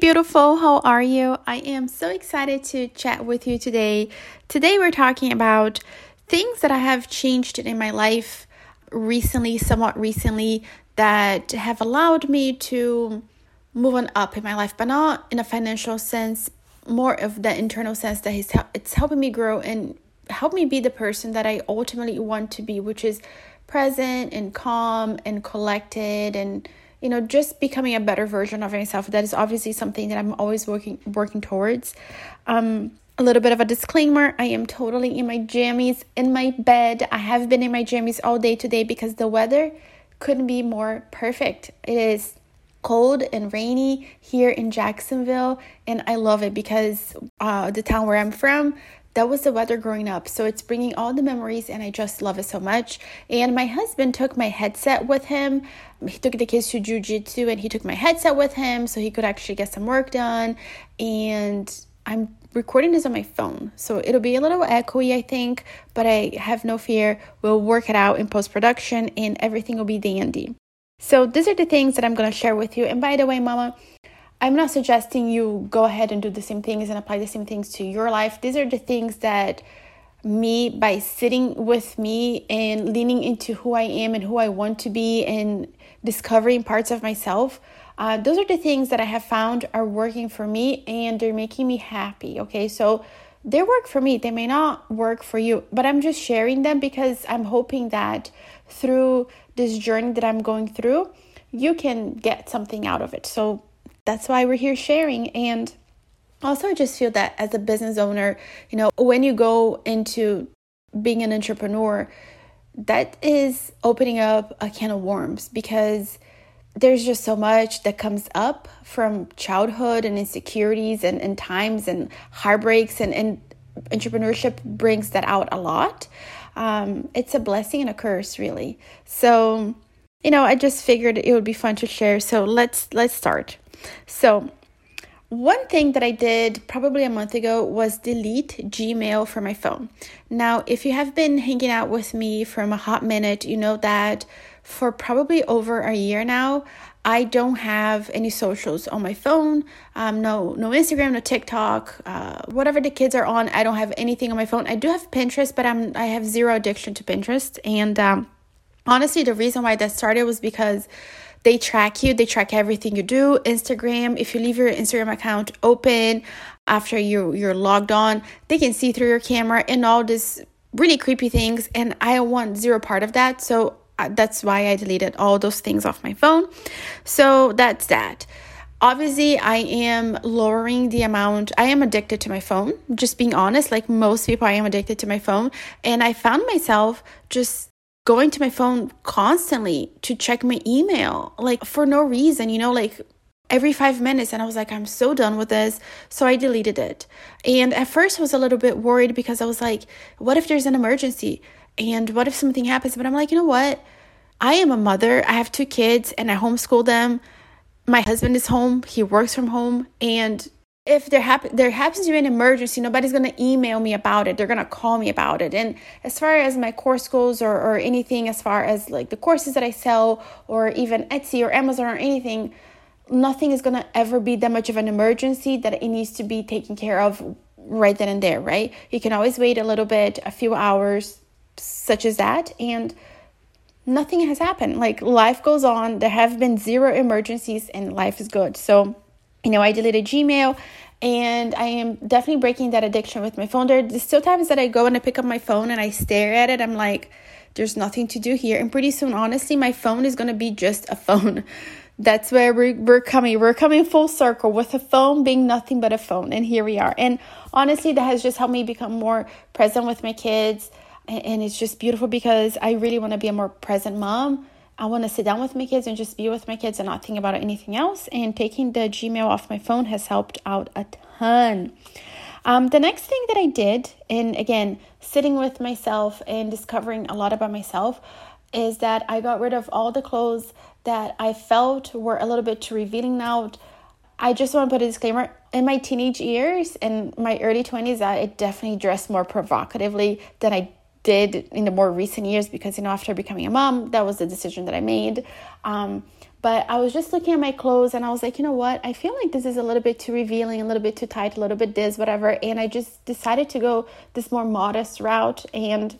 beautiful. How are you? I am so excited to chat with you today. Today, we're talking about things that I have changed in my life recently, somewhat recently, that have allowed me to move on up in my life, but not in a financial sense, more of the internal sense that it's, it's helping me grow and help me be the person that I ultimately want to be, which is present and calm and collected and you know just becoming a better version of myself. That is obviously something that i'm always working working towards. Um a little bit of a disclaimer i am totally in my jammies in my bed. I have been in my jammies all day today because the weather couldn't be more perfect. It is cold and rainy here in jacksonville and i love it because uh, the town where i'm from that was the weather growing up. So it's bringing all the memories, and I just love it so much. And my husband took my headset with him. He took the kids to jujitsu, and he took my headset with him so he could actually get some work done. And I'm recording this on my phone, so it'll be a little echoey, I think, but I have no fear. We'll work it out in post production, and everything will be dandy. So these are the things that I'm gonna share with you. And by the way, Mama. I'm not suggesting you go ahead and do the same things and apply the same things to your life. These are the things that me, by sitting with me and leaning into who I am and who I want to be and discovering parts of myself, uh, those are the things that I have found are working for me and they're making me happy. Okay, so they work for me, they may not work for you, but I'm just sharing them because I'm hoping that through this journey that I'm going through, you can get something out of it. So that's why we're here sharing. And also, I just feel that as a business owner, you know, when you go into being an entrepreneur, that is opening up a can of worms because there's just so much that comes up from childhood and insecurities and, and times and heartbreaks and, and entrepreneurship brings that out a lot. Um, it's a blessing and a curse, really. So, you know, I just figured it would be fun to share. So let's let's start. So, one thing that I did probably a month ago was delete Gmail from my phone. Now, if you have been hanging out with me from a hot minute, you know that for probably over a year now, I don't have any socials on my phone. Um, no, no Instagram, no TikTok, uh, whatever the kids are on. I don't have anything on my phone. I do have Pinterest, but I'm I have zero addiction to Pinterest. And um, honestly, the reason why that started was because they track you, they track everything you do. Instagram, if you leave your Instagram account open after you you're logged on, they can see through your camera and all this really creepy things and I want zero part of that. So uh, that's why I deleted all those things off my phone. So that's that. Obviously, I am lowering the amount. I am addicted to my phone, just being honest. Like most people, I am addicted to my phone. And I found myself just going to my phone constantly to check my email, like for no reason, you know, like every five minutes. And I was like, I'm so done with this. So I deleted it. And at first, I was a little bit worried because I was like, what if there's an emergency? And what if something happens? But I'm like, you know what? I am a mother. I have two kids and I homeschool them. My husband is home, he works from home. And if there happen there happens to be an emergency, nobody's gonna email me about it. They're gonna call me about it. And as far as my course goes, or or anything as far as like the courses that I sell, or even Etsy or Amazon or anything, nothing is gonna ever be that much of an emergency that it needs to be taken care of right then and there. Right? You can always wait a little bit, a few hours, such as that, and nothing has happened. Like life goes on. There have been zero emergencies, and life is good. So you know, I deleted Gmail and I am definitely breaking that addiction with my phone. There's still times that I go and I pick up my phone and I stare at it. I'm like, there's nothing to do here. And pretty soon, honestly, my phone is going to be just a phone. That's where we're, we're coming. We're coming full circle with a phone being nothing but a phone. And here we are. And honestly, that has just helped me become more present with my kids. And it's just beautiful because I really want to be a more present mom I want to sit down with my kids and just be with my kids and not think about anything else. And taking the Gmail off my phone has helped out a ton. Um, the next thing that I did, and again, sitting with myself and discovering a lot about myself, is that I got rid of all the clothes that I felt were a little bit too revealing now. I just want to put a disclaimer in my teenage years and my early 20s, I definitely dressed more provocatively than I did in the more recent years because you know after becoming a mom that was the decision that i made um, But I was just looking at my clothes and I was like, you know what? I feel like this is a little bit too revealing, a little bit too tight, a little bit this, whatever. And I just decided to go this more modest route. And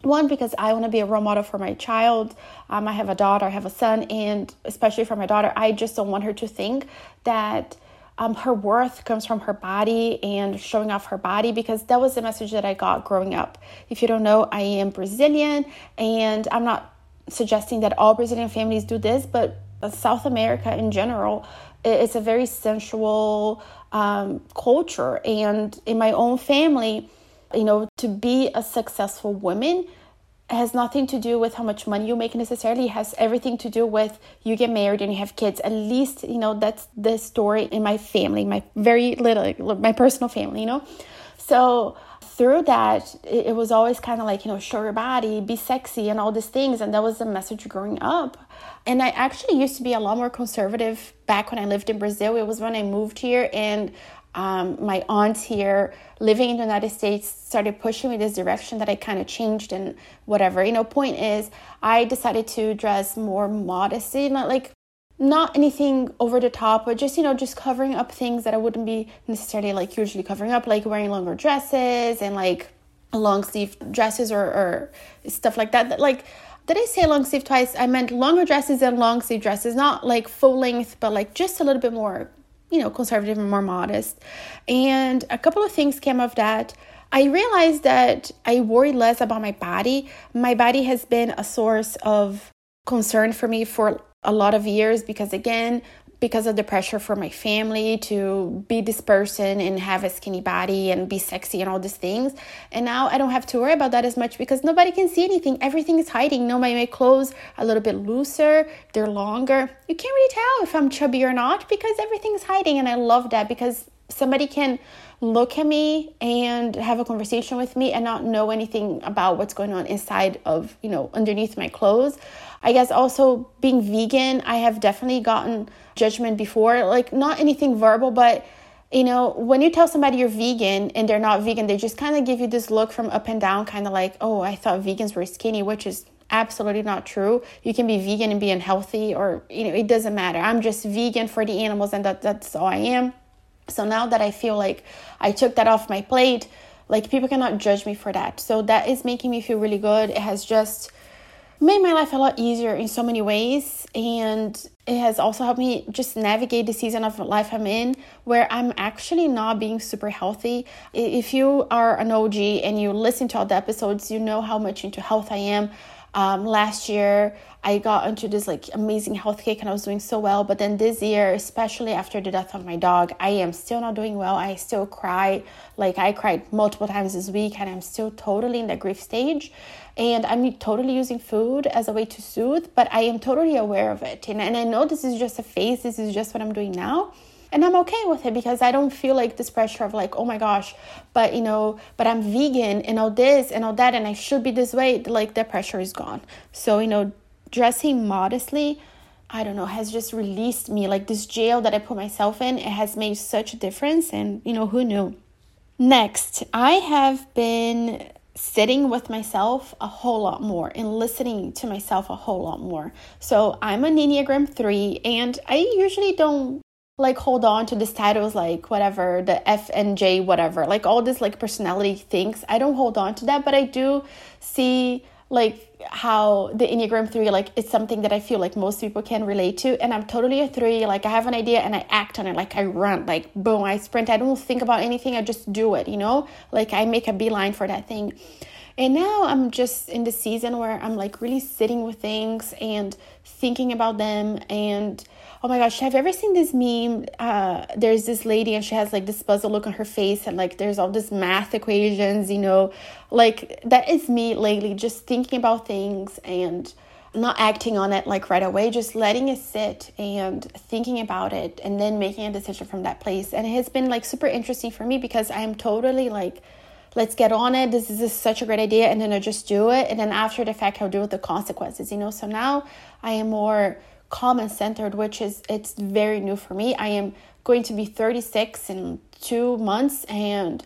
one, because I want to be a role model for my child. Um, I have a daughter, I have a son, and especially for my daughter, I just don't want her to think that um, her worth comes from her body and showing off her body because that was the message that I got growing up. If you don't know, I am Brazilian and I'm not suggesting that all Brazilian families do this, but South America in general, it's a very sensual um, culture. And in my own family, you know, to be a successful woman, has nothing to do with how much money you make necessarily. It has everything to do with you get married and you have kids. At least you know that's the story in my family my very little my personal family you know? So through that it, it was always kind of like you know show your body be sexy and all these things. And that was the message growing up. And i actually used to be a lot more conservative back when i lived in brazil. It was when i moved here and um, my aunt here living in the United States started pushing me this direction that I kind of changed and whatever. You know, point is, I decided to dress more modestly, not like not anything over the top, but just you know, just covering up things that I wouldn't be necessarily like usually covering up, like wearing longer dresses and like long sleeve dresses or, or stuff like that. That like did I say long sleeve twice? I meant longer dresses and long sleeve dresses, not like full length, but like just a little bit more you know, conservative and more modest. And a couple of things came of that. I realized that I worry less about my body. My body has been a source of concern for me for a lot of years because, again, because of the pressure for my family to be this person and have a skinny body and be sexy and all these things. And now I don't have to worry about that as much because nobody can see anything. Everything is hiding. No, my, my clothes are a little bit looser, they're longer. You can't really tell if I'm chubby or not because everything's hiding. And I love that because somebody can look at me and have a conversation with me and not know anything about what's going on inside of, you know, underneath my clothes. I guess also being vegan, I have definitely gotten judgment before, like not anything verbal, but you know, when you tell somebody you're vegan and they're not vegan, they just kind of give you this look from up and down, kind of like, oh, I thought vegans were skinny, which is absolutely not true. You can be vegan and be unhealthy, or, you know, it doesn't matter. I'm just vegan for the animals, and that, that's all I am. So now that I feel like I took that off my plate, like people cannot judge me for that. So that is making me feel really good. It has just made my life a lot easier in so many ways and it has also helped me just navigate the season of life I'm in where I'm actually not being super healthy. If you are an OG and you listen to all the episodes, you know how much into health I am. Um, last year, I got into this like amazing health kick and I was doing so well. But then this year, especially after the death of my dog, I am still not doing well. I still cry. Like I cried multiple times this week and I'm still totally in the grief stage. And I'm totally using food as a way to soothe, but I am totally aware of it. And, and I know this is just a phase, this is just what I'm doing now and I'm okay with it because I don't feel like this pressure of like, oh my gosh, but you know, but I'm vegan and all this and all that, and I should be this way. Like the pressure is gone. So you know, dressing modestly, I don't know, has just released me. Like this jail that I put myself in, it has made such a difference, and you know, who knew? Next, I have been sitting with myself a whole lot more and listening to myself a whole lot more. So I'm an Enneagram 3 and I usually don't like hold on to these titles like whatever the f and j whatever like all this like personality things. I don't hold on to that but i do see like how the enneagram 3 like it's something that i feel like most people can relate to and i'm totally a 3 like i have an idea and i act on it like i run like boom i sprint i don't think about anything i just do it you know? Like i make a beeline for that thing. And now i'm just in the season where i'm like really sitting with things and thinking about them and oh my gosh, have you ever seen this meme? Uh, there's this lady and she has like this puzzle look on her face, and like there's all this math equations, you know, like that is me lately, just thinking about things and not acting on it like right away, just letting it sit and thinking about it and then making a decision from that place. And it has been like super interesting for me because I am totally like, let's get on it. This is such a great idea. And then I just do it. And then after the fact, I'll deal with the consequences, you know? So now I am more calm and centered, which is it's very new for me. I am going to be 36 in two months and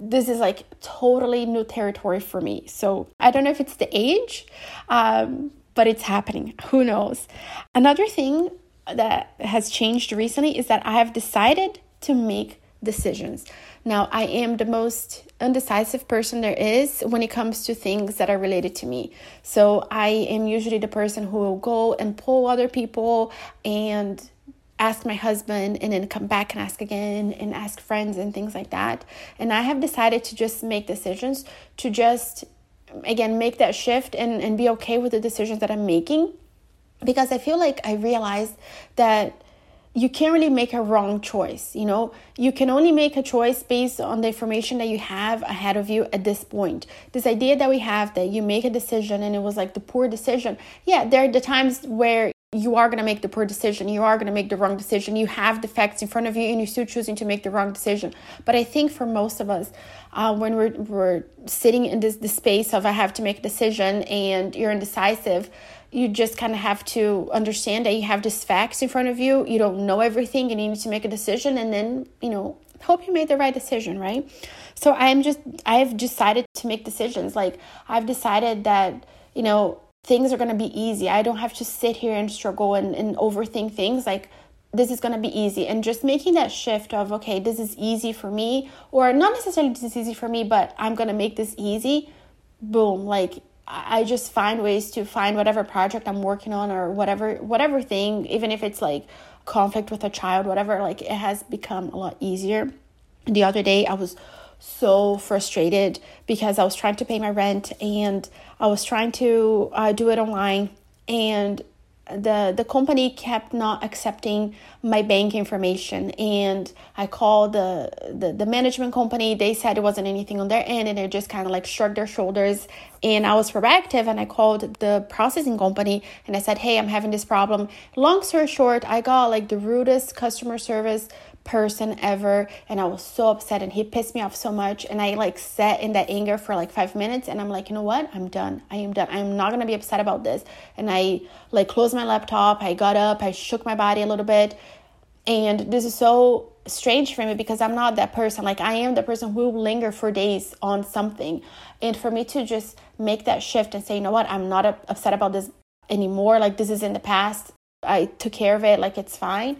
this is like totally new territory for me. So I don't know if it's the age, um, but it's happening. Who knows? Another thing that has changed recently is that I have decided to make decisions. Now, I am the most undecisive person there is when it comes to things that are related to me. So, I am usually the person who will go and pull other people and ask my husband and then come back and ask again and ask friends and things like that. And I have decided to just make decisions to just again make that shift and, and be okay with the decisions that I'm making because I feel like I realized that you can't really make a wrong choice. You know, you can only make a choice based on the information that you have ahead of you at this point. This idea that we have that you make a decision and it was like the poor decision. Yeah, there are the times where you are going to make the poor decision. You are going to make the wrong decision. You have the facts in front of you and you're still choosing to make the wrong decision. But I think for most of us, uh, when we're, we're sitting in this, this space of I have to make a decision and you're indecisive, you just kind of have to understand that you have these facts in front of you. You don't know everything and you need to make a decision and then, you know, hope you made the right decision, right? So I'm just, I've decided to make decisions. Like, I've decided that, you know, things are going to be easy. I don't have to sit here and struggle and, and overthink things. Like, this is going to be easy. And just making that shift of, okay, this is easy for me, or not necessarily this is easy for me, but I'm going to make this easy. Boom. Like, I just find ways to find whatever project I'm working on or whatever whatever thing, even if it's like conflict with a child, whatever, like it has become a lot easier. The other day I was so frustrated because I was trying to pay my rent and I was trying to uh, do it online and the the company kept not accepting my bank information. And i called the, the the management company. They said it wasn't anything on their end and they just kind of like shrugged their shoulders. And i was proactive and i called the processing company and i said hey i'm having this problem. Long story short i got like the rudest customer service person ever and I was so upset and he pissed me off so much and I like sat in that anger for like 5 minutes and I'm like, "You know what? I'm done. I am done. I'm not to be upset about this." And I like closed my laptop, I got up, I shook my body a little bit. And this is so strange for me because I'm not that person. Like I am the person who will linger for days on something. And for me to just make that shift and say, "You know what? I'm not upset about this anymore. Like this is in the past. I took care of it. Like it's fine."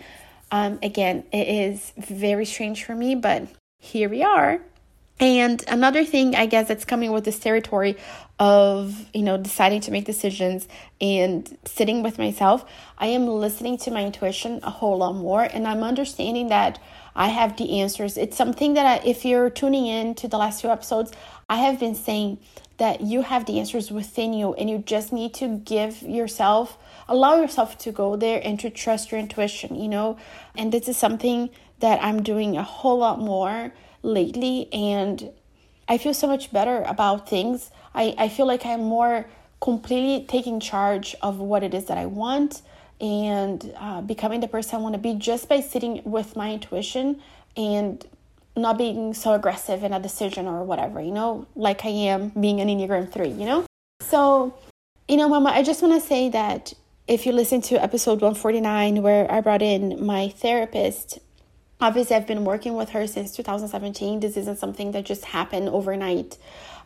Um, again, it is very strange for me, but here we are. And another thing, I guess, that's coming with this territory of, you know, deciding to make decisions and sitting with myself, I am listening to my intuition a whole lot more. And I'm understanding that I have the answers. It's something that I, if you're tuning in to the last few episodes, I have been saying that you have the answers within you and you just need to give yourself allow yourself to go there and to trust your intuition, you know. And this is something that I'm doing a whole lot more lately. And I feel so much better about things. I, I feel like I'm more completely taking charge of what it is that I want and uh, becoming the person I want to be just by sitting with my intuition and not being so aggressive in a decision or whatever, you know, like I am being an Enneagram 3, you know? So, you know, Mama, I just want to say that if you listen to episode 149, where I brought in my therapist, obviously I've been working with her since 2017. This isn't something that just happened overnight.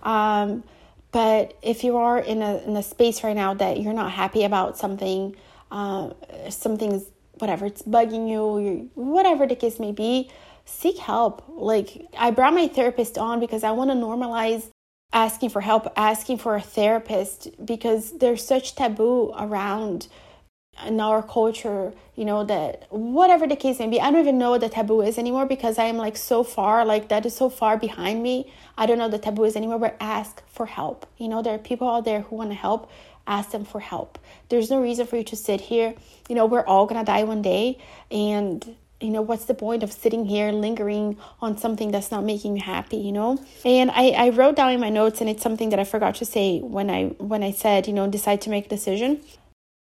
Um, but if you are in a, in a space right now that you're not happy about something, uh, something's whatever, it's bugging you, whatever the case may be, seek help. Like, I brought my therapist on because I want to normalize asking for help, asking for a therapist, because there's such taboo around in our culture, you know, that whatever the case may be, I don't even know what the taboo is anymore because I am like so far, like that is so far behind me. I don't know the taboo is anymore, but ask for help. You know, there are people out there who want to help, ask them for help. There's no reason for you to sit here. You know, we're all gonna die one day, and you know what's the point of sitting here lingering on something that's not making you happy you know? And I, I wrote down in my notes and it's something that i forgot to say when i when i said you know decide to make a decision.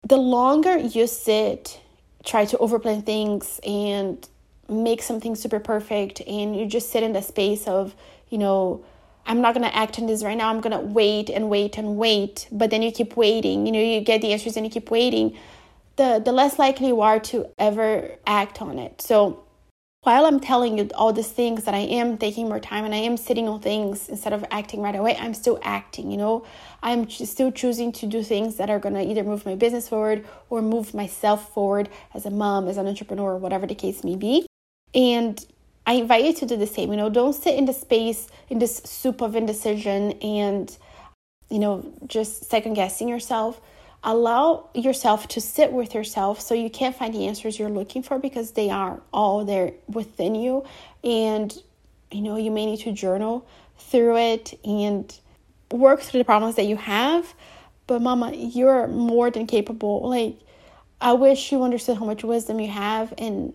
The longer you sit try to overplan things and make something super perfect and you just sit in the space of you know i'm not to act on this right now i'm to wait and wait and wait. But then you keep waiting you know you get the answers and you keep waiting the the less likely you are to ever act on it. So while I'm telling you all these things that I am taking more time and I am sitting on things instead of acting right away, I'm still acting, you know? I'm still choosing to do things that are gonna either move my business forward or move myself forward as a mom, as an entrepreneur, whatever the case may be. And I invite you to do the same, you know, don't sit in the space, in this soup of indecision and, you know, just second guessing yourself allow yourself to sit with yourself so you can't find the answers you're looking for because they are all there within you. And you know you may need to journal through it and work through the problems that you have. But mama you're more than capable. Like i wish you understood how much wisdom you have and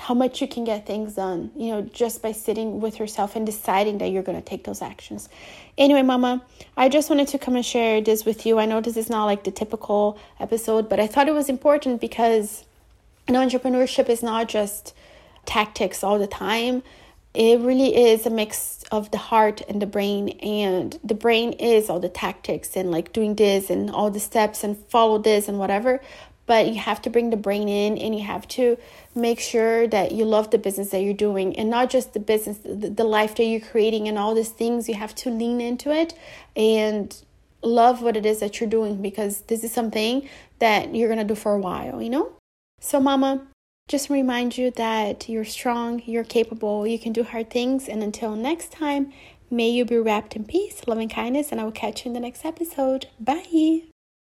how much you can get things done, you know, just by sitting with yourself and deciding that you're going to take those actions. Anyway, mama, I just wanted to come and share this with you. I know this is not like the typical episode, but I thought it was important because you know, entrepreneurship is not just tactics all the time. It really is a mix of the heart and the brain, and the brain is all the tactics and like doing this and all the steps and follow this and whatever but you have to bring the brain in and you have to make sure that you love the business that you're doing and not just the business the, life that you're creating and all these things. You have to lean into it and love what it is that you're doing because this is something that you're going to do for a while you know? So mama just remind you that you're strong you're capable you can do hard things and until next time may you be wrapped in peace loving kindness and i will catch you in the next episode. Bye